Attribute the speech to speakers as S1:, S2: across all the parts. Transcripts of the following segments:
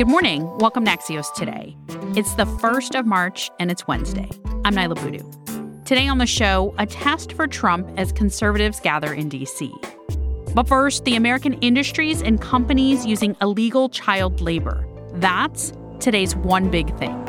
S1: Good morning. Welcome to Axios Today. It's the 1st of March and it's Wednesday. I'm Niala Boodhoo. Today on the show, a test for Trump as conservatives gather in D.C. But first, the American industries and companies using illegal child labor. That's today's one big thing.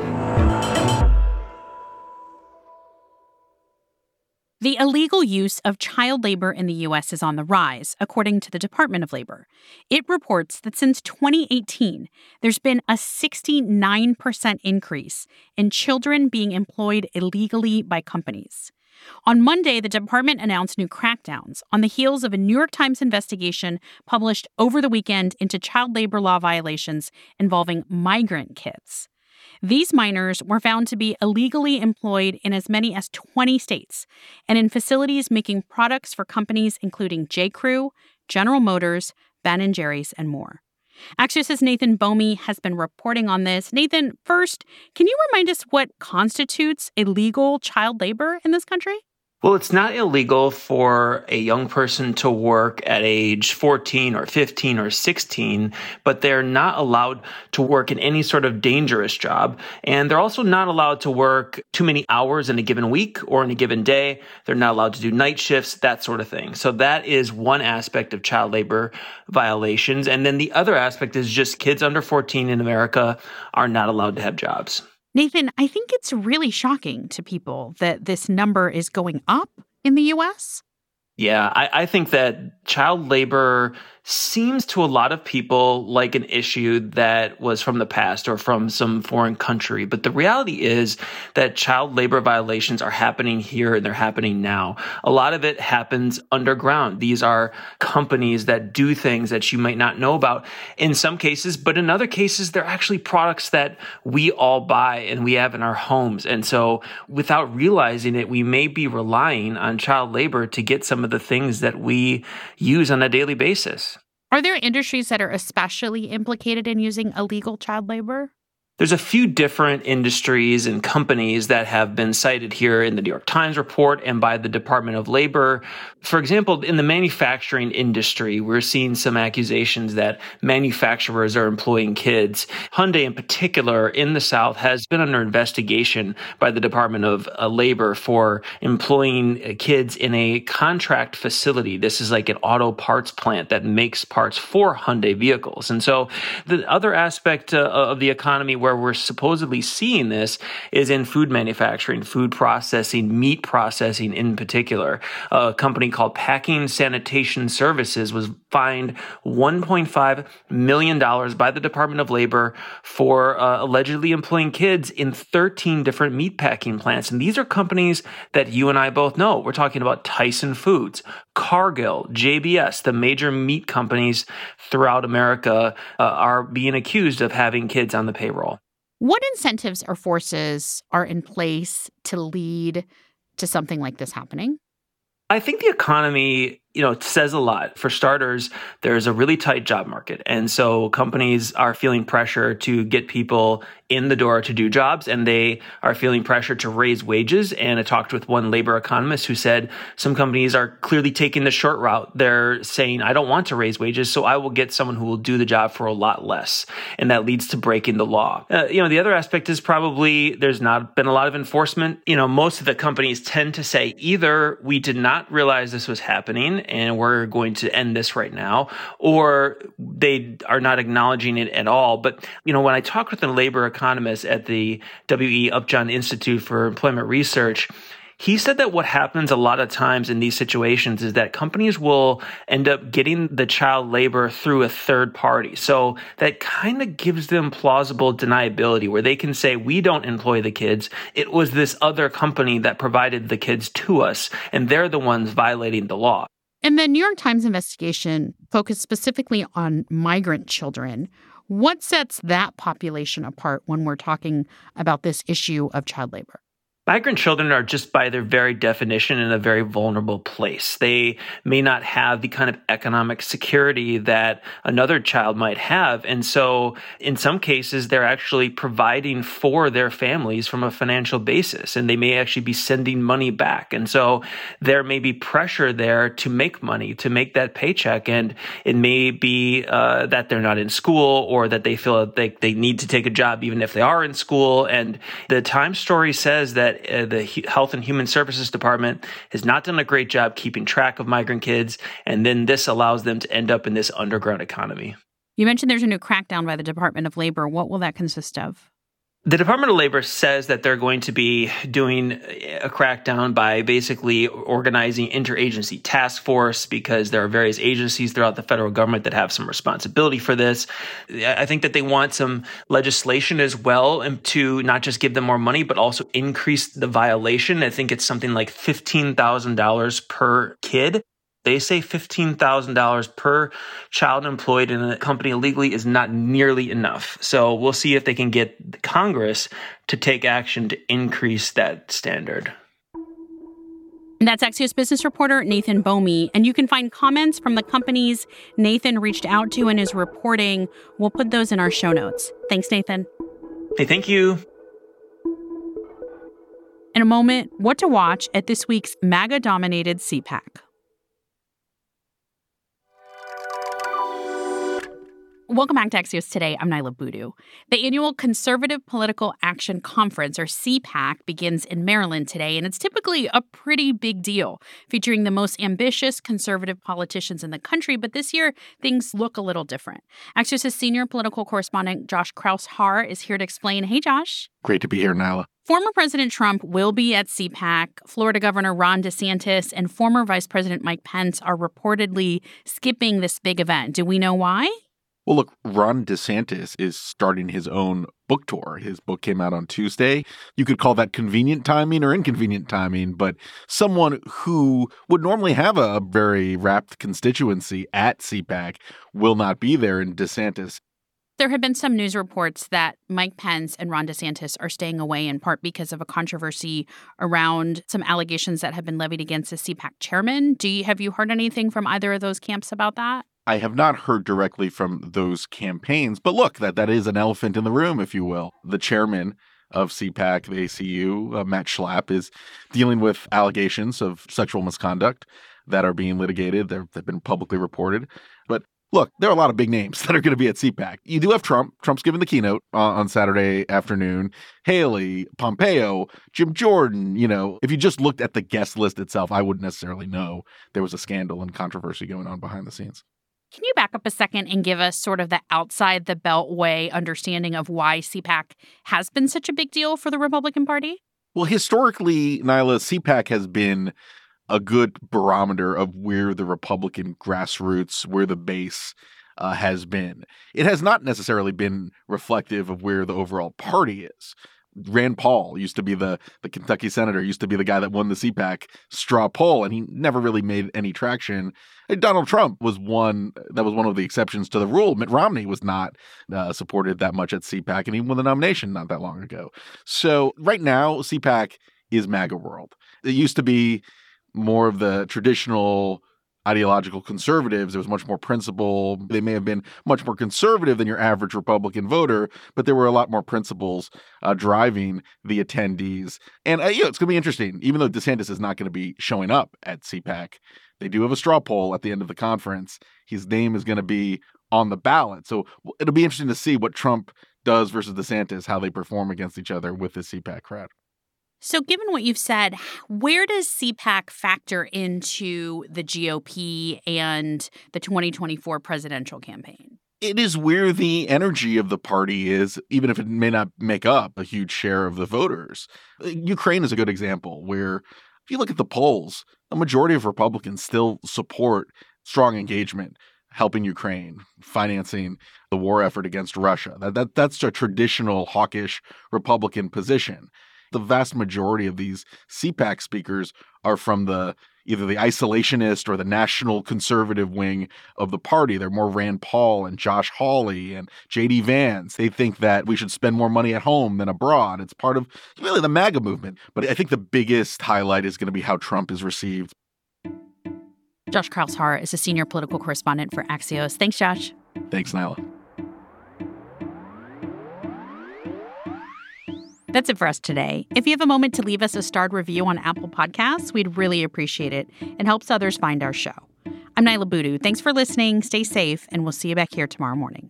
S1: The illegal use of child labor in the U.S. is on the rise, according to the Department of Labor. It reports that since 2018, there's been a 69% increase in children being employed illegally by companies. On Monday, the department announced new crackdowns on the heels of a New York Times investigation published over the weekend into child labor law violations involving migrant kids. These minors were found to be illegally employed in as many as 20 states and in facilities making products for companies including J.Crew, General Motors, Ben & Jerry's, and more. Axios' Nathan Bomey has been reporting on this. Nathan, first, can you remind us what constitutes illegal child labor in this country?
S2: Well, it's not illegal for a young person to work at age 14 or 15 or 16, but they're not allowed to work in any sort of dangerous job. And they're also not allowed to work too many hours in a given week or in a given day. They're not allowed to do night shifts, that sort of thing. So that is one aspect of child labor violations. And then the other aspect is just kids under 14 in America are not allowed to have jobs.
S1: Nathan, I think it's really shocking to people that this number is going up in the US.
S2: Yeah, I, I think that child labor seems to a lot of people like an issue that was from the past or from some foreign country. But the reality is that child labor violations are happening here and they're happening now. A lot of it happens underground. These are companies that do things that you might not know about in some cases, but in other cases, they're actually products that we all buy and we have in our homes. And so without realizing it, we may be relying on child labor to get some of the things that we use on a daily basis.
S1: Are there industries that are especially implicated in using illegal child labor?
S2: There's a few different industries and companies that have been cited here in the New York Times report and by the Department of Labor. For example, in the manufacturing industry, we're seeing some accusations that manufacturers are employing kids. Hyundai, in particular, in the South, has been under investigation by the Department of uh, Labor for employing uh, kids in a contract facility. This is like an auto parts plant that makes parts for Hyundai vehicles. And so the other aspect uh, of the economy where where we're supposedly seeing this is in food manufacturing, food processing, meat processing in particular. A company called Packing Sanitation Services was fined $1.5 million by the Department of Labor for uh, allegedly employing kids in 13 different meat packing plants. And these are companies that you and I both know. We're talking about Tyson Foods, Cargill, JBS, the major meat companies throughout America uh, are being accused of having kids on the payroll.
S1: What incentives or forces are in place to lead to something like this happening?
S2: I think the economy you know, it says a lot. For starters, there's a really tight job market. And so companies are feeling pressure to get people in the door to do jobs and they are feeling pressure to raise wages. And I talked with one labor economist who said some companies are clearly taking the short route. They're saying, I don't want to raise wages, so I will get someone who will do the job for a lot less. And that leads to breaking the law. Uh, you know, the other aspect is probably there's not been a lot of enforcement. You know, most of the companies tend to say either we did not realize this was happening and we're going to end this right now, or they are not acknowledging it at all. But, you know, when I talked with a labor economist at the W.E. Upjohn Institute for Employment Research, he said that what happens a lot of times in these situations is that companies will end up getting the child labor through a third party. So that kind of gives them plausible deniability where they can say, we don't employ the kids. It was this other company that provided the kids to us, and they're the ones violating the law.
S1: And the New York Times investigation focused specifically on migrant children. What sets that population apart when we're talking about this issue of child labor?
S2: Migrant children are just by their very definition in a very vulnerable place. They may not have the kind of economic security that another child might have. And so, in some cases, they're actually providing for their families from a financial basis, and they may actually be sending money back. And so, there may be pressure there to make money, to make that paycheck. And it may be uh, that they're not in school or that they feel that they, they need to take a job even if they are in school. And the Times story says that that uh, the Health and Human Services Department has not done a great job keeping track of migrant kids, and then this allows them to end up in this underground economy.
S1: You mentioned there's a new crackdown by the Department of Labor. What will that consist of?
S2: The Department of Labor says that they're going to be doing a crackdown by basically organizing interagency task force because there are various agencies throughout the federal government that have some responsibility for this. I think that they want some legislation as well to not just give them more money, but also increase the violation. I think it's something like $15,000 per kid. They say $15,000 per child employed in a company illegally is not nearly enough. So we'll see if they can get Congress to take action to increase that standard.
S1: That's Axios business reporter Nathan Bomey. And you can find comments from the companies Nathan reached out to in his reporting. We'll put those in our show notes. Thanks, Nathan.
S2: Hey, thank you.
S1: In a moment, what to watch at this week's MAGA dominated CPAC. Welcome back to Axios Today. I'm Niala Boodhoo. The annual Conservative Political Action Conference, or CPAC, begins in Maryland today, and it's typically a pretty big deal, featuring the most ambitious conservative politicians in the country. But this year, things look a little different. Axios' senior political correspondent Josh Kraushaar is here to explain. Hey, Josh.
S3: Great to be here, Niala.
S1: Former President Trump will be at CPAC. Florida Governor Ron DeSantis and former Vice President Mike Pence are reportedly skipping this big event. Do we know why?
S3: Well, look, Ron DeSantis is starting his own book tour. His book came out on Tuesday. You could call that convenient timing or inconvenient timing, but someone who would normally have a very rapt constituency at CPAC will not be there in DeSantis.
S1: There have been some news reports that Mike Pence and Ron DeSantis are staying away in part because of a controversy around some allegations that have been levied against the CPAC chairman. Do you, have you heard anything from either of those camps about that?
S3: I have not heard directly from those campaigns, but look, that that is an elephant in the room, if you will. The chairman of CPAC, the ACU, uh, Matt Schlapp, is dealing with allegations of sexual misconduct that are being litigated. they have been publicly reported. But look, there are a lot of big names that are going to be at CPAC. You do have Trump. Trump's giving the keynote uh, on Saturday afternoon. Haley, Pompeo, Jim Jordan. You know, if you just looked at the guest list itself, I wouldn't necessarily know there was a scandal and controversy going on behind the scenes.
S1: Can you back up a second and give us sort of the outside the beltway understanding of why CPAC has been such a big deal for the Republican Party?
S3: Well, historically, Niala, CPAC has been a good barometer of where the Republican grassroots, where the base uh, has been. It has not necessarily been reflective of where the overall party is. Rand Paul used to be the the Kentucky senator, used to be the guy that won the CPAC straw poll, and he never really made any traction. Donald Trump was one that was one of the exceptions to the rule. Mitt Romney was not uh, supported that much at CPAC, and he won the nomination not that long ago. So right now, CPAC is MAGA world. It used to be more of the traditional ideological conservatives. There was much more principle. They may have been much more conservative than your average Republican voter, but there were a lot more principles uh, driving the attendees. And uh, you know, it's going to be interesting. Even though DeSantis is not going to be showing up at CPAC, they do have a straw poll at the end of the conference. His name is going to be on the ballot. So it'll be interesting to see what Trump does versus DeSantis, how they perform against each other with the CPAC crowd.
S1: So, given what you've said, where does CPAC factor into the GOP and the 2024 presidential campaign?
S3: It is where the energy of the party is, even if it may not make up a huge share of the voters. Uh, Ukraine is a good example where, if you look at the polls, a majority of Republicans still support strong engagement helping Ukraine, financing the war effort against Russia. That, that that's a traditional hawkish Republican position the vast majority of these CPAC speakers are from the either the isolationist or the national conservative wing of the party. They're more Rand Paul and Josh Hawley and J.D. Vance. They think that we should spend more money at home than abroad. It's part of really the MAGA movement. But I think the biggest highlight is going to be how Trump is received.
S1: Josh Kraushaar is a senior political correspondent for Axios. Thanks, Josh.
S3: Thanks, Niala.
S1: That's it for us today. If you have a moment to leave us a starred review on Apple Podcasts, we'd really appreciate it. It helps others find our show. I'm Niala Boodhoo. Thanks for listening. Stay safe, and we'll see you back here tomorrow morning.